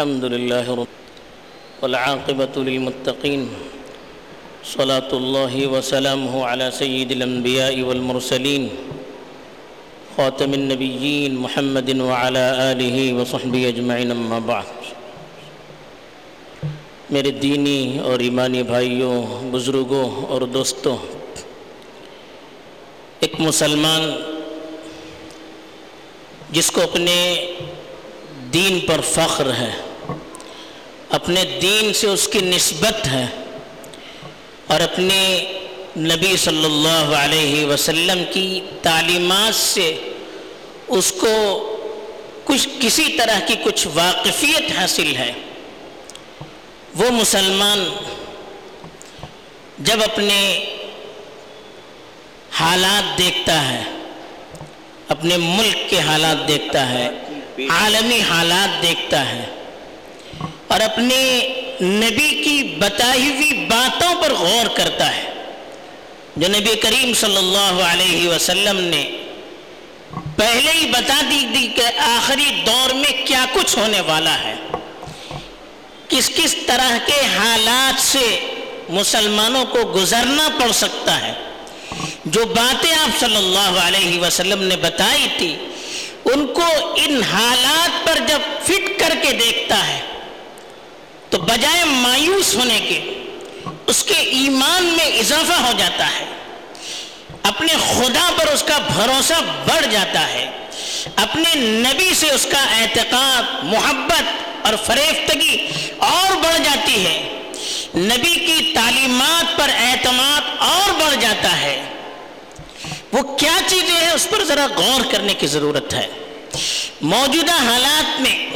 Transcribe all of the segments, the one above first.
الحمد لله رب والعاقبة للمتقين صلاة الله وسلامه على سيد الأنبياء والمرسلين خاتم النبيين محمد وعلى آله وصحبه أجمعين أما بعد. میرے دینی اور ایمانی بھائیوں، بزرگوں اور دوستوں، ایک مسلمان جس کو اپنے دین پر فخر ہے اپنے دین سے اس کی نسبت ہے اور اپنے نبی صلی اللہ علیہ وسلم کی تعلیمات سے اس کو کچھ کسی طرح کی کچھ واقفیت حاصل ہے۔ وہ مسلمان جب اپنے حالات دیکھتا ہے، اپنے ملک کے حالات دیکھتا ہے، عالمی حالات دیکھتا ہے اور اپنے نبی کی بتائی ہوئی باتوں پر غور کرتا ہے۔ جو نبی کریم صلی اللہ علیہ وسلم نے پہلے ہی بتا دی دی کہ آخری دور میں کیا کچھ ہونے والا ہے۔ کس کس طرح کے حالات سے مسلمانوں کو گزرنا پڑ سکتا ہے۔ جو باتیں آپ صلی اللہ علیہ وسلم نے بتائی تھی، ان کو ان حالات پر جب فٹ کر کے دیکھتا ہے تو بجائے مایوس ہونے کے اس کے ایمان میں اضافہ ہو جاتا ہے۔ اپنے خدا پر اس کا بھروسہ بڑھ جاتا ہے۔ اپنے نبی سے اس کا اعتقاد، محبت اور فریفتگی اور بڑھ جاتی ہے۔ نبی کی تعلیمات پر اعتماد اور بڑھ جاتا ہے۔ وہ کیا چیزیں ہیں؟ اس پر ذرا غور کرنے کی ضرورت ہے۔ موجودہ حالات میں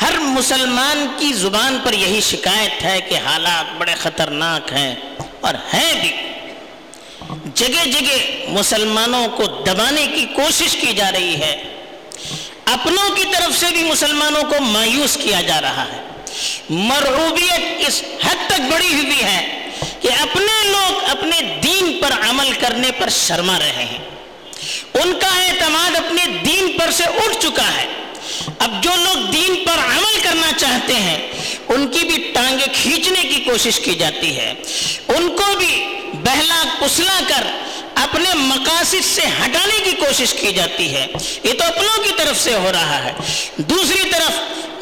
ہر مسلمان کی زبان پر یہی شکایت ہے کہ حالات بڑے خطرناک ہیں اور ہیں بھی۔ جگہ جگہ مسلمانوں کو دبانے کی کوشش کی جا رہی ہے۔ اپنوں کی طرف سے بھی مسلمانوں کو مایوس کیا جا رہا ہے۔ مرعوبیت اس حد تک بڑی ہوئی ہے کہ اپنے لوگ اپنے دین پر عمل کرنے پر شرما رہے ہیں۔ ان کا اعتماد اپنے دین پر سے اٹھ چکا ہے۔ اب جو لوگ دین پر عمل کرنا چاہتے ہیں، ان کی بھی ٹانگیں کھینچنے کی کوشش کی جاتی ہے۔ ان کو بھی بہلا پسلا کر اپنے مقاصد سے ہٹانے کی کوشش کی جاتی ہے۔ یہ تو اپنوں کی طرف سے ہو رہا ہے۔ دوسری طرف،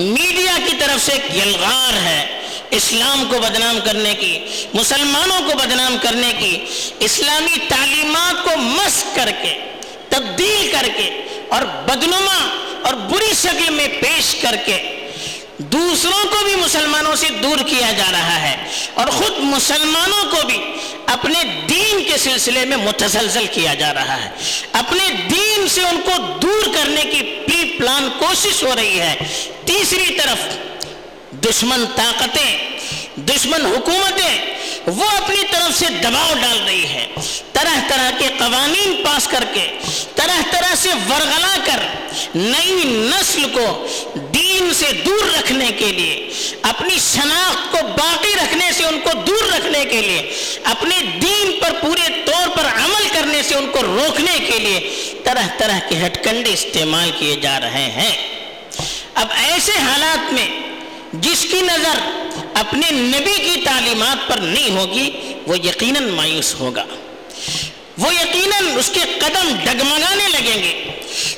میڈیا کی طرف سے ایک یلغار ہے۔ اسلام کو بدنام کرنے کی، مسلمانوں کو بدنام کرنے کی، اسلامی تعلیمات کو مسک کر کے، تبدیل کر کے اور بدنما اور بری شکل میں پیش کر کے دوسروں کو بھی مسلمانوں سے دور کیا جا رہا ہے اور خود مسلمانوں کو بھی اپنے دین کے سلسلے میں متسلسل کیا جا رہا ہے۔ اپنے دین سے ان کو دور کرنے کی پری پلان کوشش ہو رہی ہے۔ تیسری طرف دشمن طاقتیں دشمن حکومتیں وہ اپنی طرف سے دباؤ ڈال رہی ہے طرح طرح کے قوانین پاس کر کے، طرح طرح سے ورغلا کر نئی نسل کو دین سے دور رکھنے کے لیے، اپنی شناخت کو باقی رکھنے سے، ان کو دور رکھنے کے لیے، اپنے دین پر پورے طور پر عمل کرنے سے، ان کو روکنے کے لیے طرح طرح کے ہٹ کنڈے استعمال کیے جا رہے ہیں۔ اب ایسے حالات میں جس کی نظر اپنے نبی کی تعلیمات پر نہیں ہوگی، وہ یقیناً مایوس ہوگا۔ وہ یقیناً اس کے قدم ڈگمگانے لگیں گے۔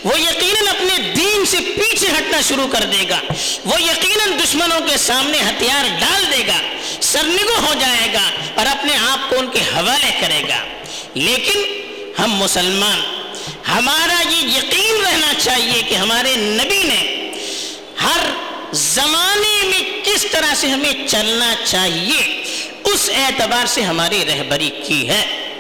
وہ یقیناً اپنے دین سے پیچھے ہٹنا شروع کر دے گا۔ وہ یقیناً دشمنوں کے سامنے ہتھیار ڈال دے گا سرنگو ہو جائے گا اور اپنے آپ کو ان کے حوالے کرے گا۔ لیکن ہم مسلمان، ہمارا یہ یقین رہنا چاہیے کہ ہمارے نبی نے ہر زمانے میں کس طرح سے ہمیں چلنا چاہیے، اس اعتبار سے ہماری رہبری کی ہے۔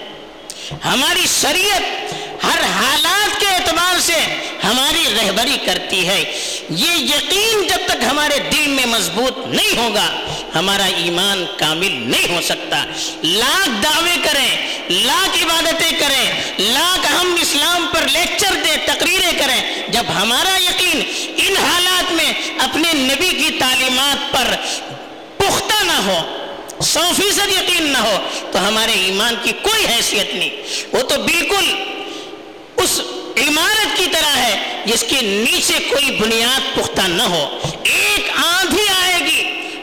ہماری شریعت ہر حالات کے اعتبار سے ہماری رہبری کرتی ہے۔ یہ یقین جب تک ہمارے دل میں مضبوط نہیں ہوگا ہمارا ایمان کامل نہیں ہو سکتا۔ لاکھ دعوے کریں، لاکھ عبادتیں کریں، لاکھ ہم اسلام پر لیکچر دیں، تقریریں کریں۔ جب ہمارا یقین ان حالات میں اپنے نبی کی تعلیمات پر پختہ نہ ہو، سو فیصد یقین نہ ہو، تو ہمارے ایمان کی کوئی حیثیت نہیں۔ وہ تو بالکل اس عمارت کی طرح ہے جس کے نیچے کوئی بنیاد پختہ نہ ہو۔ ایک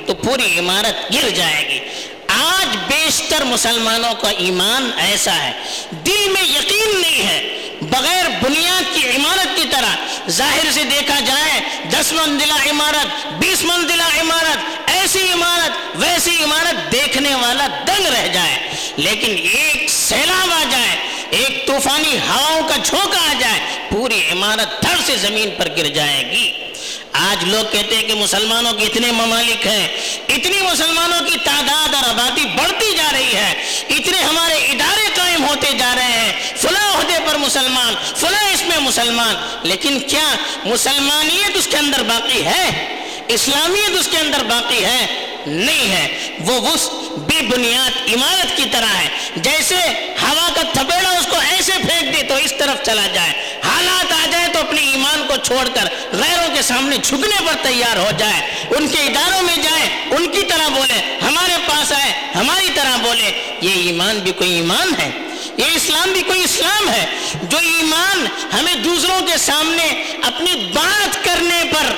تو پوری عمارت گر جائے گی۔ آج بیشتر مسلمانوں کا ایمان ایسا ہے۔ دل میں یقین نہیں ہے۔ بغیر بنیاد کی عمارت کی طرح ظاہر سے دیکھا جائے، دس منزلہ عمارت، بیس منزلہ عمارت، ایسی عمارت، ویسی عمارت دیکھنے والا دنگ رہ جائے۔ لیکن ایک سیلاب آ جائے، ایک طوفانی ہواؤں کا جھونکا آ جائے، پوری عمارت تھر سے زمین پر گر جائے گی۔ آج لوگ کہتے ہیں کہ مسلمانوں کے اتنے ممالک ہیں، اتنی مسلمانوں کی تعداد اور آبادی بڑھتی جا رہی ہے، اتنے ہمارے ادارے قائم ہوتے جا رہے ہیں، فلاں عہدے پر مسلمان، فلاں اس میں مسلمان۔ لیکن کیا مسلمانیت اس کے اندر باقی ہے؟ اسلامیت اس کے اندر باقی ہے؟ نہیں ہے۔ وہ اس بے بنیاد عمارت کی طرح ہے۔ جیسے ہوا کا تھپیڑا اس کو ایسے پھینک دے تو اس طرف چلا جائے حالات آ جائے تو اپنے ایمان کو چھوڑ کر غیروں کے سامنے جھکنے پر تیار ہو جائے، ان کے اداروں میں جائے، ان کی طرح بولے، ہمارے پاس آئے، ہماری طرح بولے، یہ ایمان بھی کوئی ایمان ہے؟ یہ اسلام بھی کوئی اسلام ہے؟ جو ایمان ہمیں دوسروں کے سامنے اپنی بات کرنے پر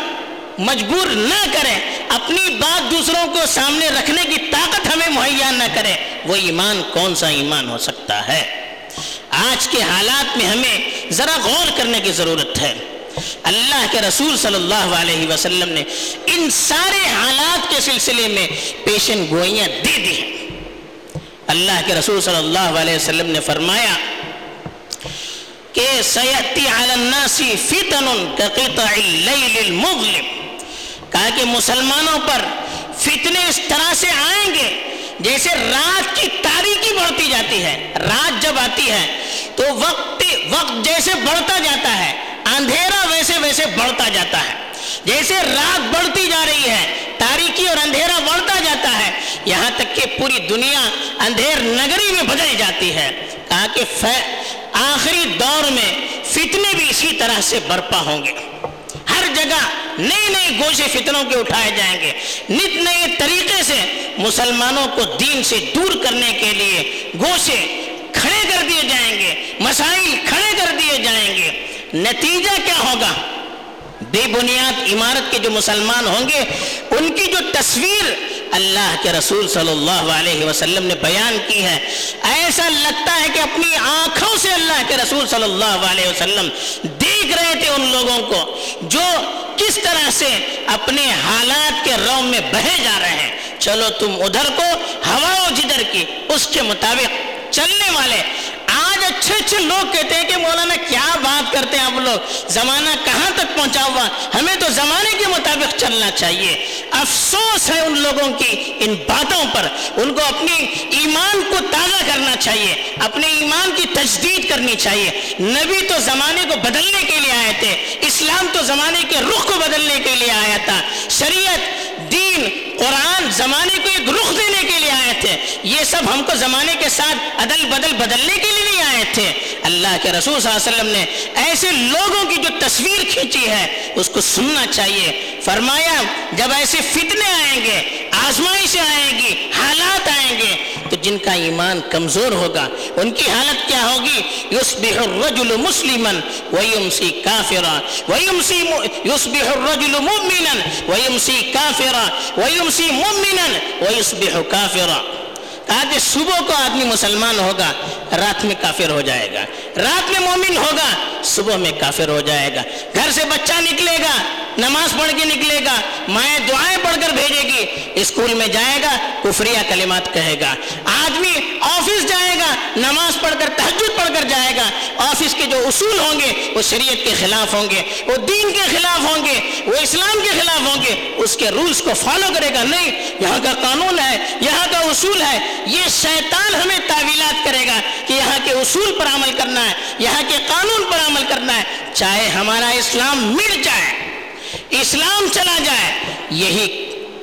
مجبور نہ کرے، اپنی بات دوسروں کو سامنے رکھنے کی طاقت ہمیں مہیا نہ کرے، وہ ایمان کون سا ایمان ہو سکتا ہے؟ آج کے حالات میں ہمیں ذرا غور کرنے کی ضرورت ہے۔ اللہ کے رسول صلی اللہ علیہ وسلم نے ان سارے حالات کے سلسلے میں پیشن گوئیاں دے دی ہیں۔ اللہ کے رسول صلی اللہ علیہ وسلم نے فرمایا کہ سیتی علی الناس فتن کقطع اللیل المظلم۔ کہا کہ مسلمانوں پر فتنے اس طرح سے آئیں گے جیسے رات کی تاریکی بڑھتی جاتی ہے۔ رات جب آتی ہے تو وقت وقت جیسے بڑھتا جاتا ہے اندھیرا ویسے ویسے بڑھتا جاتا ہے۔ جیسے رات بڑھتی جا رہی ہے، تاریکی اور اندھیرا بڑھتا جاتا ہے۔ یہاں تک کہ پوری دنیا اندھیر نگری میں بدل جاتی ہے۔ کہا کہ آخری دور میں فتنے بھی اسی طرح سے برپا ہوں گے۔ ہر جگہ نئے نئے گوشے فتنوں کے اٹھائے جائیں گے۔ نت نئے طریقے سے مسلمانوں کو دین سے دور کرنے کے لیے گوشے کھڑے کر دیے جائیں گے، مسائل کھڑے کر دیے جائیں گے۔ نتیجہ کیا ہوگا؟ بے بنیاد عمارت کے جو مسلمان ہوں گے، ان کی جو تصویر اللہ کے رسول صلی اللہ علیہ وسلم نے بیان کی ہے، ایسا لگتا ہے کہ اپنی آنکھوں سے اللہ کے رسول صلی اللہ علیہ وسلم دیکھ رہے تھے ان لوگوں کو، جو کس طرح سے اپنے حالات کے رو میں بہے جا رہے ہیں۔ چلو تم ادھر کو ہوا جدھر کی، اس کے مطابق چلنے والے۔ آج اچھے اچھے لوگ کہتے ہیں کہ مولانا کیا بات کرتے ہیں آپ لوگ؟ زمانہ کہاں تک پہنچا ہوا؟ ہمیں تو زمانے کے مطابق چلنا چاہیے۔ افسوس ہے ان لوگوں کی، ان باتوں پر۔ ان کو اپنی ایمان کو تازہ کرنا چاہیے، اپنے ایمان کی تجدید کرنی چاہیے۔ نبی تو زمانے کو بدلنے کے لیے آئے تھے، اسلام تو زمانے کے رخ کو بدلنے کے لیے آیا تھا۔ شریعت، دین، قرآن زمانے کو ایک رخ دینے کے لیے تھے۔ یہ سب ہم کو زمانے کے ساتھ عدل بدل بدلنے کے لیے نہیں آئے تھے۔ اللہ کے رسول صلی اللہ علیہ وسلم نے ایسے لوگوں کی جو تصویر کھینچی ہے، اس کو سننا چاہیے۔ فرمایا، جب ایسے فتنے آئیں گے، آزمائشیں آئیں گی، حالات آئیں گے، تو جن کا ایمان کمزور ہوگا، ان کی حالت کیا ہوگی؟ یصبح الرجل مسلما ويمسي كافرا ويمسي يصبح الرجل مؤمنا ويمسي كافرا ويمسي مؤمنا ويصبح كافرا کہا کہ صبح کو آدمی مسلمان ہوگا، رات میں کافر ہو جائے گا۔ رات میں مومن ہوگا، صبح میں کافر ہو جائے گا۔ گھر سے بچہ نکلے گا نماز پڑھ کے نکلے گا، مائیں دعائیں پڑھ کر بھیجے گی، اسکول میں جائے گا، کفریہ کلمات کہے گا۔ آدمی آفس جائے گا، نماز پڑھ کر تحجد پڑھ کر جائے گا۔ آفس کے جو اصول ہوں گے، وہ شریعت کے خلاف ہوں گے، وہ دین کے خلاف ہوں گے، وہ اسلام کے خلاف ہوں گے۔ اس کے رولز کو فالو کرے گا، نہیں، یہاں کا قانون ہے، یہاں کا اصول ہے۔ یہ شیطان ہمیں تعویلات کرے گا کہ یہاں کے اصول پر عمل کرنا ہے، یہاں کے قانون پر عمل کرنا ہے، چاہے ہمارا اسلام مٹ جائے۔ اسلام چلا جائے، یہی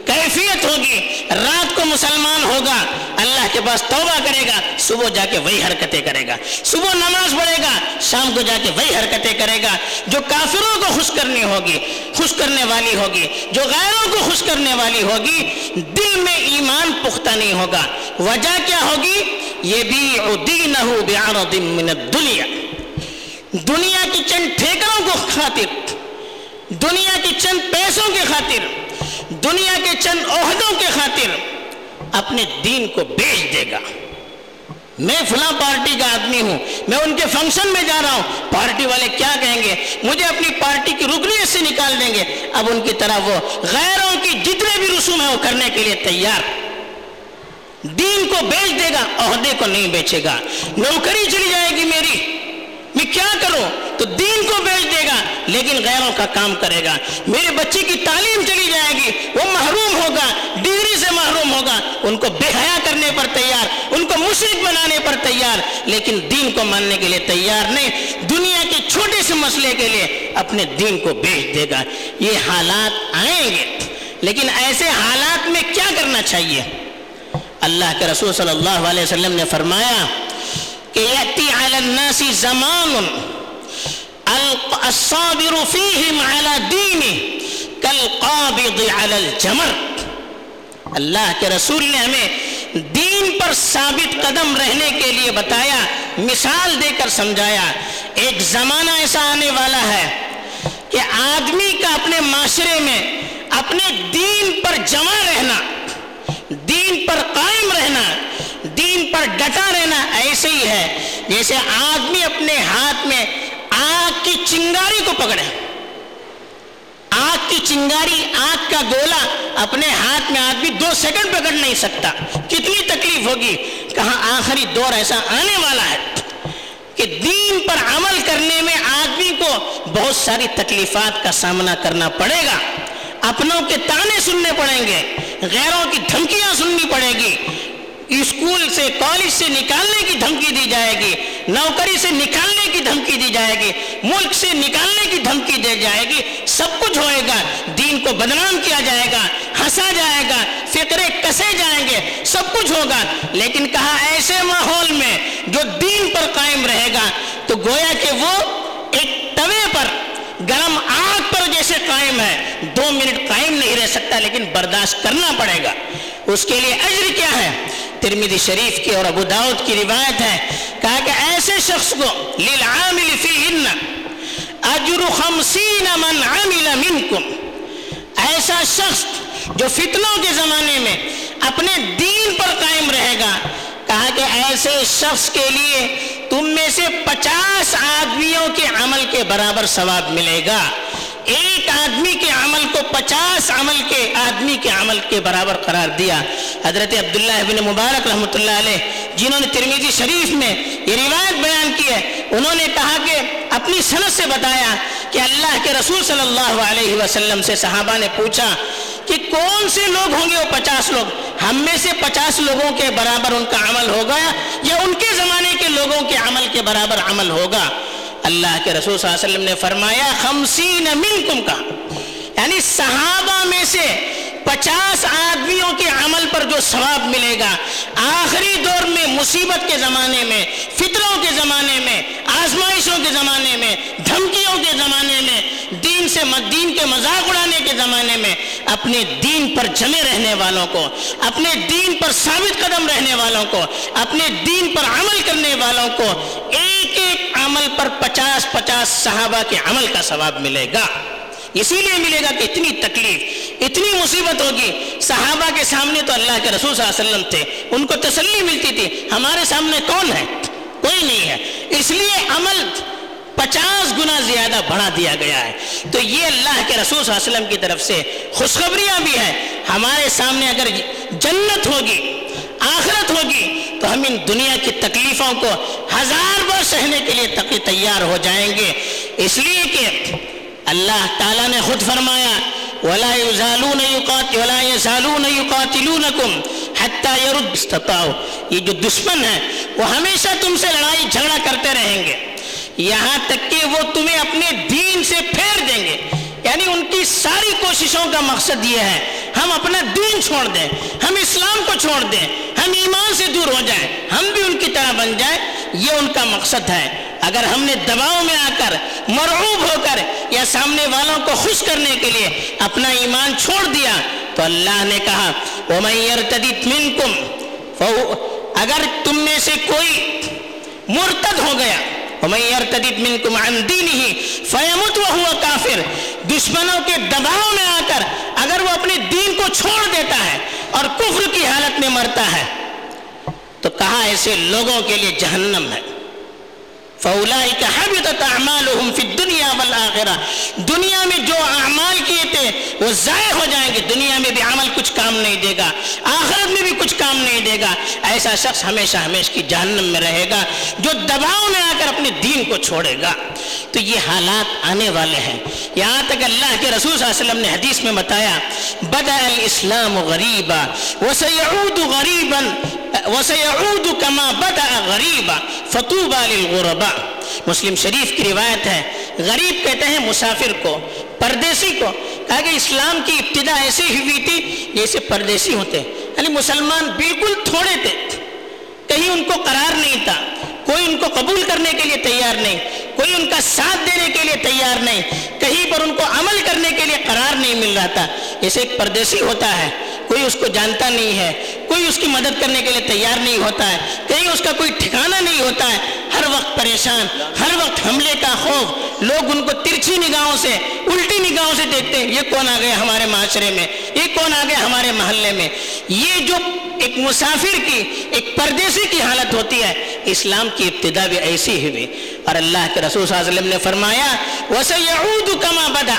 کیفیت ہوگی۔ رات کو مسلمان ہوگا، اللہ کے پاس توبہ کرے گا، صبح جا کے وہی حرکتیں کرے گا۔ صبح نماز پڑھے گا، شام کو جا کے وہی حرکتیں کرے گا۔ جو کافروں کو خوش کرنی ہوگی، خوش کرنے والی ہوگی، جو غیروں کو خوش کرنے والی ہوگی، دل میں ایمان پختہ نہیں ہوگا۔ وجہ کیا ہوگی؟ یہ بھی دینہ من الدنیا۔ دنیا کی چند ٹھیکروں کو خاطر دنیا کی چند پیسوں کی خاطر، دنیا کے چند عہدوں کے خاطر اپنے دین کو بیچ دے گا۔ میں فلاں پارٹی کا آدمی ہوں، میں ان کے فنکشن میں جا رہا ہوں، پارٹی والے کیا کہیں گے؟ مجھے اپنی پارٹی کی رکنیت سے نکال دیں گے۔ اب ان کی طرح وہ غیروں کی جتنے بھی رسوم ہیں وہ کرنے کے لیے تیار۔ دین کو بیچ دے گا، عہدے کو نہیں بیچے گا۔ نوکری چلی جائے گی میری۔ میں کیا کروں؟ تو دین کو بیچ دے گا، لیکن غیروں کا کام کرے گا۔ میرے بچے کی تعلیم چلی جائے گی، وہ محروم ہوگا، ڈگری سے محروم ہوگا۔ ان کو بے حیا کرنے پر تیار، ان کو مشرق بنانے پر تیار، لیکن دین کو ماننے کے لیے تیار نہیں۔ دنیا کے چھوٹے سے مسئلے کے لیے اپنے دین کو بیچ دے گا۔ یہ حالات آئیں گے۔ لیکن ایسے حالات میں کیا کرنا چاہیے؟ اللہ کے رسول صلی اللہ علیہ وسلم نے فرمایا کہ یأتی علی الناس زمان الصابر فیہم علی دینی کالقابض علی الجمر. اللہ کے رسول نے ہمیں دین پر ثابت قدم رہنے کے لیے بتایا، مثال دے کر سمجھایا، ایک زمانہ ایسا آنے والا ہے کہ آدمی کا اپنے معاشرے میں اپنے دین پر جمع رہنا، دین پر قائم رہنا، دین پر ڈٹا رہنا ایسے ہی ہے۔ جیسے آدمی اپنے ہاتھ میں آگ کی چنگاری کو پکڑے۔ آگ کی چنگاری آگ کا گولا اپنے ہاتھ میں آدمی دو سیکنڈ پکڑ نہیں سکتا۔ کتنی تکلیف ہوگی۔ کہاں آخری دور ایسا آنے والا ہے کہ دین پر عمل کرنے میں آدمی کو بہت ساری تکلیفات کا سامنا کرنا پڑے گا۔ اپنوں کے تانے سننے پڑیں گے، غیروں کی دھمکیاں سننی پڑے گی۔ اسکول سے کالج سے نکالنے کی دھمکی دی جائے گی، نوکری سے نکالنے کی دھمکی دی جائے گی، ملک سے نکالنے کی دھمکی دی جائے گی، سب کچھ ہوئے گا، دین کو بدنام کیا جائے گا، ہنسا جائے گا فکرے کسے جائیں گے، سب کچھ ہوگا۔ لیکن کہا ایسے ماحول میں جو دین پر قائم رہے گا، تو گویا کہ وہ ایک توے پر، گرم آگ پر جیسے قائم ہے۔ دو منٹ قائم نہیں رہ سکتا، لیکن برداشت کرنا پڑے گا۔ اس کے لیے اجر کیا ہے؟ ترمیدی شریف کی اور ابو داؤد کی روایت ہے، کہا کہ ایسے شخص کو للعامل فیہن اجر خمسین من عمل منکم۔ ایسا شخص جو فتنوں کے زمانے میں اپنے دین پر قائم رہے گا، کہا کہ ایسے شخص کے لیے تم میں سے پچاس آدمیوں کے عمل کے برابر ثواب ملے گا۔ ایک آدمی کے عمل کو پچاس عمل کے آدمی کے عمل کے برابر قرار دیا۔ حضرت عبداللہ ابن مبارک رحمۃ اللہ علیہ، جنہوں نے ترمیزی شریف میں یہ روایت بیان کی ہے، انہوں نے کہا کہ اپنی صنعت سے بتایا کہ اللہ کے رسول صلی اللہ علیہ وسلم سے صحابہ نے پوچھا کہ کون سے لوگ ہوں گے وہ پچاس لوگ؟ ہم میں سے پچاس لوگوں کے برابر ان کا عمل ہوگا یا ان کے زمانے کے لوگوں کے عمل کے برابر عمل ہوگا؟ اللہ کے رسول صلی اللہ علیہ وسلم نے فرمایا، خمسین منکم کا۔ یعنی صحابہ میں سے پچاس آدمیوں کے عمل پر جو ثواب ملے گا، آخری دور میں مصیبت کے زمانے میں فطروں کے زمانے میں، آزمائشوں کے زمانے میں، دھمکیوں کے زمانے میں، دین سے دین کے مذاق اڑانے کے زمانے میں اپنے دین پر جمے رہنے والوں کو، اپنے دین پر ثابت قدم رہنے والوں کو، اپنے دین پر عمل کرنے والوں کو ایک ایک عمل پر پچاس پچاس صحابہ کے عمل کا ثواب ملے گا۔ اسی لیے ملے گا کہ اتنی تکلیف، اتنی مصیبت ہوگی۔ صحابہ کے سامنے تو اللہ کے رسول صلی اللہ علیہ وسلم تھے، ان کو تسلی ملتی تھی، ہمارے سامنے کون ہے؟ کوئی نہیں ہے۔ اس لیے عمل پچاس گنا زیادہ بڑھا دیا گیا ہے۔ تو یہ اللہ کے رسول صلی اللہ علیہ وسلم کی طرف سے خوشخبریاں بھی ہیں۔ ہمارے سامنے اگر جنت ہوگی، آخرت ہوگی تو ہم ان دنیا کی تکلیفوں کو ہزار بار سہنے کے لیے تیار ہو جائیں گے۔ اس لیے کہ اللہ تعالیٰ نے خود فرمایا، ولا يزالون يقاتل ولا يزالون يقاتلونكم حتى يرد استطاعوا یہ جو دشمن ہیں، وہ ہمیشہ تم سے لڑائی جھگڑا کرتے رہیں گے۔ یہاں تک کہ وہ تمہیں اپنے دین سے پھیر دیں گے۔ یعنی ان کی ساری کوششوں کا مقصد یہ ہے، ہم اپنا دین چھوڑ دیں، ہم اسلام کو چھوڑ دیں، ہم ایمان سے دور ہو جائیں، ہم بھی ان کی طرح بن جائیں، یہ ان کا مقصد ہے۔ اگر ہم نے دباؤ میں آ کر مرعوب ہو کر یا سامنے والوں کو خوش کرنے کے لیے اپنا ایمان چھوڑ دیا، تو اللہ نے کہا، وَمَن يَرْتَدِتْ مِنْكُمْ اگر تم میں سے کوئی مرتد ہو گیا وَمَن يَرْتَدِتْ مِنْكُمْ عَنْ دِينِهِ فَيَمُتْ وَهُوَ كَافِرٌ۔ دشمنوں کے دباؤ میں آ کر اگر وہ اپنے دین کو چھوڑ دیتا ہے اور کفر کی حالت میں مرتا ہے، تو کہا ایسے لوگوں کے لیے جہنم ہے؟ فَأُولَئِكَ حَبِطَتْ أَعْمَالُهُمْ فِي الدُّنْيَا وَالْآخِرَةِ دنیا میں جو اعمال کیے تھے وہ ضائع ہو جائیں گے، دنیا میں بھی عمل کچھ کام نہیں دے گا۔ آخرت میں نہیں دے گا۔ ایسا شخص ہمیشہ ہمیشہ کی جہنم میں رہے گا جو دباؤ میں آ کر اپنے دین کو چھوڑے گا۔ تو یہ حالات آنے والے ہیں۔ یہاں تک اللہ کے رسول صلی اللہ علیہ وسلم نے حدیث میں بتایا، بدأ الاسلام غریبا وسيعود غریبا، وسيعود كما بدأ غریبا فطوبى للغرباء. مسلم شریف کی روایت ہے، غریب کہتے ہیں مسافر کو، پردیسی کو۔ کہا کہ اسلام کی ابتدا ایسی ہی ہوئی تھی جیسے پردیسی ہوتے۔ ہیں یعنی مسلمان بالکل تھوڑے تھے۔ کہیں ان کو قرار نہیں تھا۔ کوئی ان کو قبول کرنے کے لیے تیار نہیں۔ کوئی ان کا ساتھ دینے کے لیے تیار نہیں۔ کہیں پر ان کو عمل کرنے کے لیے قرار نہیں مل رہا تھا۔ جیسے ایک پردیسی ہوتا ہے، کوئی اس کو جانتا نہیں ہے۔ کوئی اس کی مدد کرنے کے لیے تیار نہیں ہوتا ہے۔ کہیں اس کا کوئی ٹھکانہ نہیں ہوتا ہے۔ ہر وقت پریشان، ہر وقت حملے کا خوف۔ لوگ ان کو ترچھی نگاہوں سے، الٹی نگاہوں سے دیکھتے ہیں، یہ کون آ گیا ہمارے معاشرے میں؟ یہ کون آ گیا ہمارے محلے میں؟ یہ جو ایک مسافر کی، ایک پردیسی کی حالت ہوتی ہے، اسلام کی ابتدا بھی ایسی ہی ہوئی۔ اور اللہ کے رسول صلی اللہ علیہ وسلم نے فرمایا، وَسَيَعُودُ كَمَا بَدَعَ۔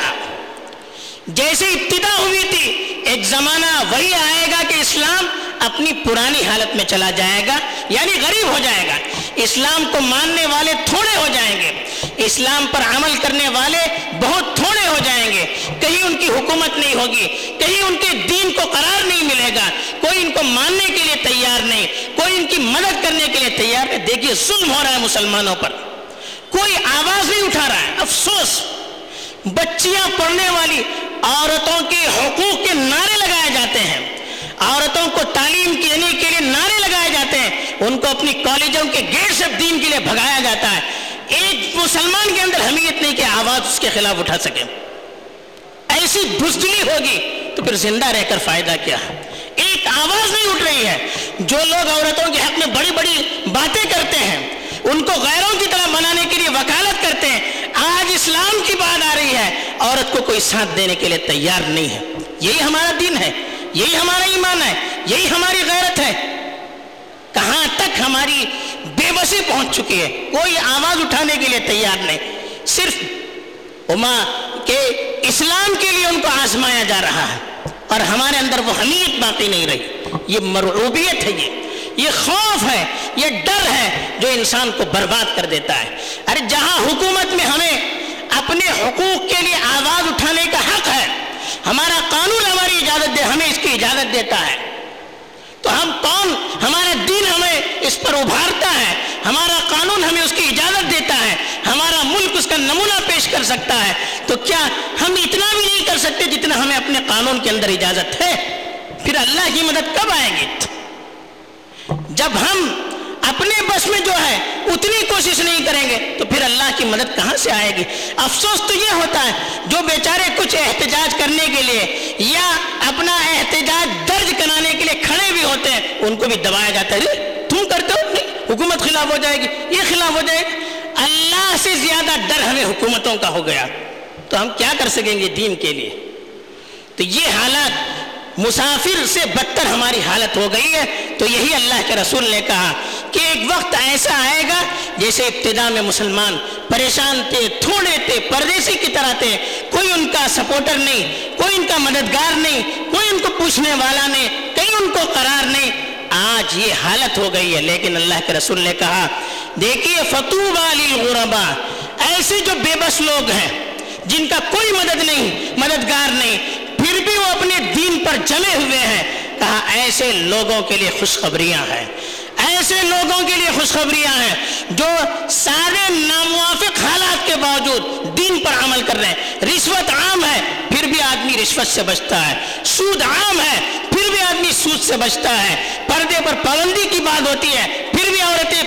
جیسے ابتدا ہوئی تھی، ایک زمانہ وہی آئے گا کہ اسلام اپنی پرانی حالت میں چلا جائے گا یعنی غریب ہو جائے گا۔ اسلام کو ماننے والے تھوڑے ہو جائیں گے۔ اسلام پر عمل کرنے والے بہت تھوڑے ہو جائیں گے۔ کہیں ان کی حکومت نہیں ہوگی، کہیں ان کے دین کو قرار نہیں ملے گا۔ کوئی ان کو ماننے کے لیے تیار نہیں، کوئی ان کی مدد کرنے کے لیے تیار نہیں۔ دیکھیے، ظلم ہو رہا ہے مسلمانوں پر۔ کوئی آواز نہیں اٹھا رہا ہے۔ افسوس، بچیاں پڑھنے والی، عورتوں کے حقوق کے نعرے لگائے جاتے ہیں۔ عورتوں کو تعلیم دینے کے لیے نعرے لگائے جاتے ہیں۔ ان کو اپنی کالجوں کے گیٹ سے دین کے لیے بھگایا جاتا ہے۔ ایک مسلمان کے اندر حمیت نہیں کہ آواز اس کے خلاف اٹھا سکے۔ ایسی بزدلی ہوگی تو پھر زندہ رہ کر فائدہ کیا۔ ایک آواز نہیں اٹھ رہی ہے۔ جو لوگ عورتوں کے حق میں بڑی بڑی باتیں کرتے ہیں، ان کو غیروں کی طرح بنانے کے لیے وکالت کرتے ہیں۔ آج اسلام کی بات آ رہی ہے۔ عورت کو کوئی ساتھ دینے کے لیے تیار نہیں ہے۔ یہی ہمارا دین ہے۔ یہی ہمارا ایمان ہے۔ یہی ہماری غیرت ہے۔ کہاں تک ہماری بے بسی پہنچ چکی ہے کوئی آواز اٹھانے کے لیے تیار نہیں۔ صرف اما کہ اسلام کے لیے ان کو آزمایا جا رہا ہے۔ اور ہمارے اندر وہ حمیت باقی نہیں رہی۔ یہ مرعوبیت ہے یہ۔ یہ خوف ہے، یہ ڈر ہے جو انسان کو برباد کر دیتا ہے۔ ارے جہاں حکومت میں ہمیں اپنے حقوق کے لیے آواز اٹھانے کا حق ہے، ہمارا قانون ہماری اجازت دے، ہمیں اس کی اجازت دیتا ہے۔ تو ہم کون ہمارا دین ہمیں اس پر ابھارتا ہے ہمارا قانون ہمیں اس کی اجازت دیتا ہے، ہمارا ملک اس کا نمونہ پیش کر سکتا ہے۔ تو کیا ہم اتنا بھی نہیں کر سکتے جتنا ہمیں اپنے قانون کے اندر اجازت ہے؟ پھر اللہ کی مدد کب آئے گی؟ جب ہم اپنے بس میں جو ہے، اتنی کوشش نہیں کریں گے، تو پھر اللہ کی مدد کہاں سے آئے گی؟ افسوس تو یہ ہوتا ہے، جو بیچارے کچھ احتجاج کرنے کے لیے یا اپنا احتجاج درج کرانے کے لیے کھڑے بھی ہوتے ہیں، ان کو بھی دبایا جاتا ہے۔ تم کرتے ہو؟ حکومت خلاف ہو جائے گی، یہ خلاف ہو جائے گی۔ اللہ سے زیادہ ڈر ہمیں حکومتوں کا ہو گیا۔ تو ہم کیا کر سکیں گے دین کے لیے؟ تو یہ حالات مسافر سے بدتر ہماری حالت ہو گئی ہے۔ تو یہی اللہ کے رسول نے کہا کہ ایک وقت ایسا آئے گا جیسے ابتدا میں مسلمان پریشان تھے، تھوڑے تھے، پردیسی کی طرح تھے۔ کوئی ان کا سپورٹر نہیں، کوئی ان کا مددگار نہیں، کوئی ان کو پوچھنے والا نہیں، کہیں ان کو قرار نہیں۔ آج یہ حالت ہو گئی ہے۔ لیکن اللہ کے رسول نے کہا، دیکھیے فتو والی غربا ایسے جو بے بس لوگ ہیں، جن کا کوئی مدد نہیں، مددگار نہیں، پھر بھی وہ اپنے دین پر جمے ہوئے ہیں۔ کہا، ایسے لوگوں کے لیے خوشخبریاں ہیں۔ ایسے لوگوں کے لیے خوشخبریاں ہیں جو سارے ناموافق حالات کے باوجود دین پر عمل کر رہے ہیں۔ رشوت عام ہے۔ بھی آدمی رشوت سے بچتا ہے۔ سود عام ہے، پھر بھی آدمی سود سے بچتا ہے۔ پردے پر پابندی کی بات ہوتی ہے۔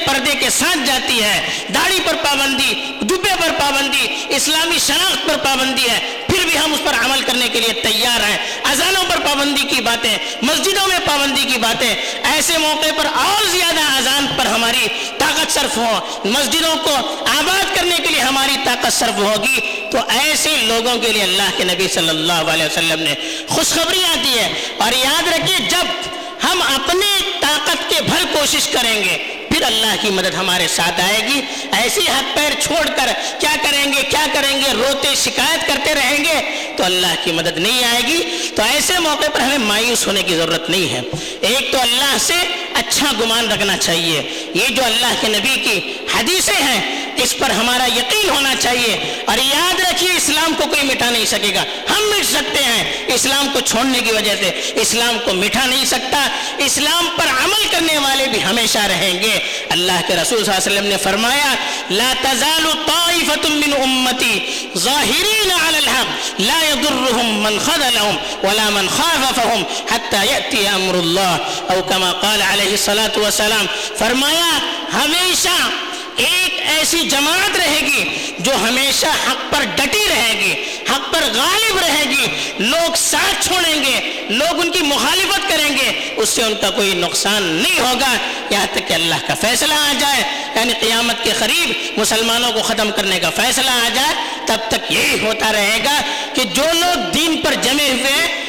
پردے کے ساتھ جاتی ہے، داڑھی پر پابندی جبے پر پابندی، اسلامی شناخت پر پابندی ہے، پھر بھی ہم اس پر عمل کرنے کے لیے تیار ہیں۔ اذانوں پر پابندی کی باتیں، مسجدوں میں پابندی کی باتیں، ایسے موقع پر اور زیادہ اذان پر ہماری طاقت صرف ہو، مسجدوں کو آباد کرنے کے لیے ہماری طاقت صرف ہوگی۔ تو ایسے لوگوں کے لیے اللہ کے نبی صلی اللہ علیہ وسلم نے خوشخبریاں دی ہے۔ اور یاد رکھیے، جب ہم اپنے طاقت کے بھر کوشش کریں گے، پھر اللہ کی مدد ہمارے ساتھ آئے گی۔ ایسے ہاتھ پیر چھوڑ کر کیا کریں گے، کیا کریں گے؟ روتے شکایت کرتے رہیں گے تو اللہ کی مدد نہیں آئے گی۔ تو ایسے موقع پر ہمیں مایوس ہونے کی ضرورت نہیں ہے۔ ایک تو اللہ سے اچھا گمان رکھنا چاہیے۔ یہ جو اللہ کے نبی کی حدیثیں ہیں اس پر ہمارا یقین ہونا چاہیے۔ اور یاد رکھیے، اسلام کو کوئی مٹا نہیں سکے گا۔ ہم مٹ سکتے ہیں۔ اسلام کو چھوڑنے کی وجہ سے اسلام کو مٹا نہیں سکتا۔ اسلام پر عمل کرنے والے بھی ہمیشہ رہیں گے۔ اللہ کے رسول صلی اللہ علیہ وسلم نے فرمایا، لا تزال طائفة من امتی ظاہرین علی الحق، لا يضرهم من خذلهم ولا من خاففهم حتى يأتي امر اللہ۔ او کما قال علیہ الصلاة والسلام، فرمایا، ہمیشہ ایک ایسی جماعت رہے گی جو ہمیشہ حق پر ڈٹی رہے گی، حق پر غالب رہے گی۔ لوگ ساتھ چھوڑیں گے، لوگ ان کی مخالفت کریں گے۔ اس سے ان کا کوئی نقصان نہیں ہوگا۔ یہاں تک کہ اللہ کا فیصلہ آ جائے یعنی قیامت کے قریب مسلمانوں کو ختم کرنے کا فیصلہ آ جائے، تب تک یہی ہوتا رہے گا کہ جو لوگ دین پر جمے ہوئے ہیں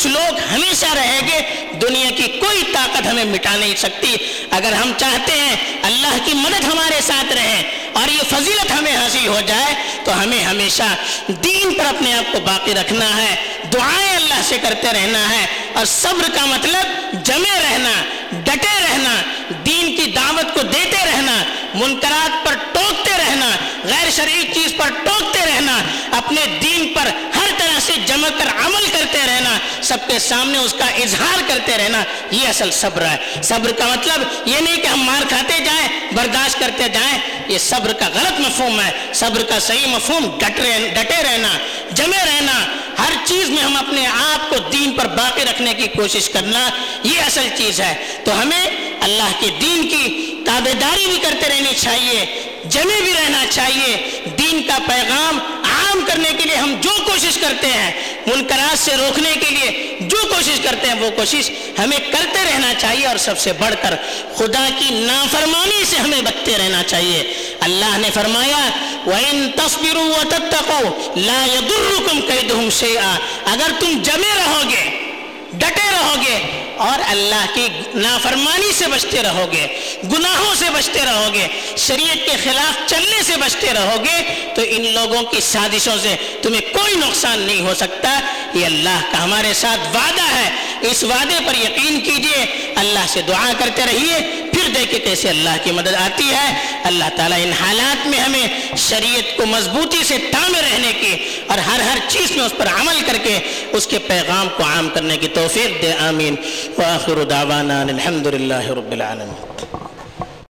کچھ لوگ ہمیشہ رہیں گے، دنیا کی کوئی طاقت ہمیں مٹا نہیں سکتی۔ اگر ہم چاہتے ہیں اللہ کی مدد ہمارے ساتھ رہے اور یہ فضیلت ہمیں حاصل ہو جائے، تو ہمیں ہمیشہ دین پر اپنے آپ کو باقی رکھنا ہے، دعائیں اللہ سے کرتے رہنا ہے۔ اور صبر کا مطلب جمے رہنا، ڈٹے رہنا، دین کی دعوت کو دیتے رہنا، منکرات پر ٹوکتے رہنا، غیر شرعی چیز پر ٹوکتے رہنا، اپنے دین پر ہر طرح سے جمع کر عمل کرتے رہنا، سب کے سامنے اس کا اظہار کرتے رہنا، یہ اصل صبر ہے۔ صبر کا مطلب یہ نہیں کہ ہم مار کھاتے جائیں، برداشت کرتے جائیں، یہ صبر کا غلط مفہوم ہے۔ صبر کا صحیح مفہوم ڈٹے رہنا، جمے رہنا۔ ہر چیز میں ہم اپنے آپ کو دین پر باقی رکھنے کی کوشش کرنا، یہ اصل چیز ہے۔ تو ہمیں اللہ کے دین کی تابے داری بھی کرتے رہنی چاہیے جمے بھی رہنا چاہیے۔ دین کا پیغام عام کرنے کے لیے ہم جو کوشش کرتے ہیں، منکرات سے روکنے کے لیے جو کوشش کرتے ہیں، وہ کوشش ہمیں کرتے رہنا چاہیے اور سب سے بڑھ کر خدا کی نافرمانی سے ہمیں بچتے رہنا چاہیے۔ اللہ نے فرمایا، وَإِن تَصْبِرُوا وَتَتَّقُوا لَا يَضُرُّكُمْ كَيْدُهُمْ شَيْئًا۔ اگر تم جمے رہو گے، ڈٹے رہو گے اور اللہ کی نافرمانی سے بچتے رہو گے گناہوں سے بچتے رہو گے شریعت کے خلاف چلنے سے بچتے رہو گے تو ان لوگوں کی سازشوں سے تمہیں کوئی نقصان نہیں ہو سکتا۔ یہ اللہ کا ہمارے ساتھ وعدہ ہے۔ اس وعدے پر یقین کیجیے، اللہ سے دعا کرتے رہیے۔ پھر کیسے اللہ کی مدد آتی ہے۔ اللہ تعالیٰ ان حالات میں ہمیں شریعت کو مضبوطی سے تامے رہنے کی اور ہر ہر چیز میں اس پر عمل کر کے اس کے پیغام کو عام کرنے کی توفیق دے۔ آمین۔ وآخر دعوانا الحمدللہ رب العالمین۔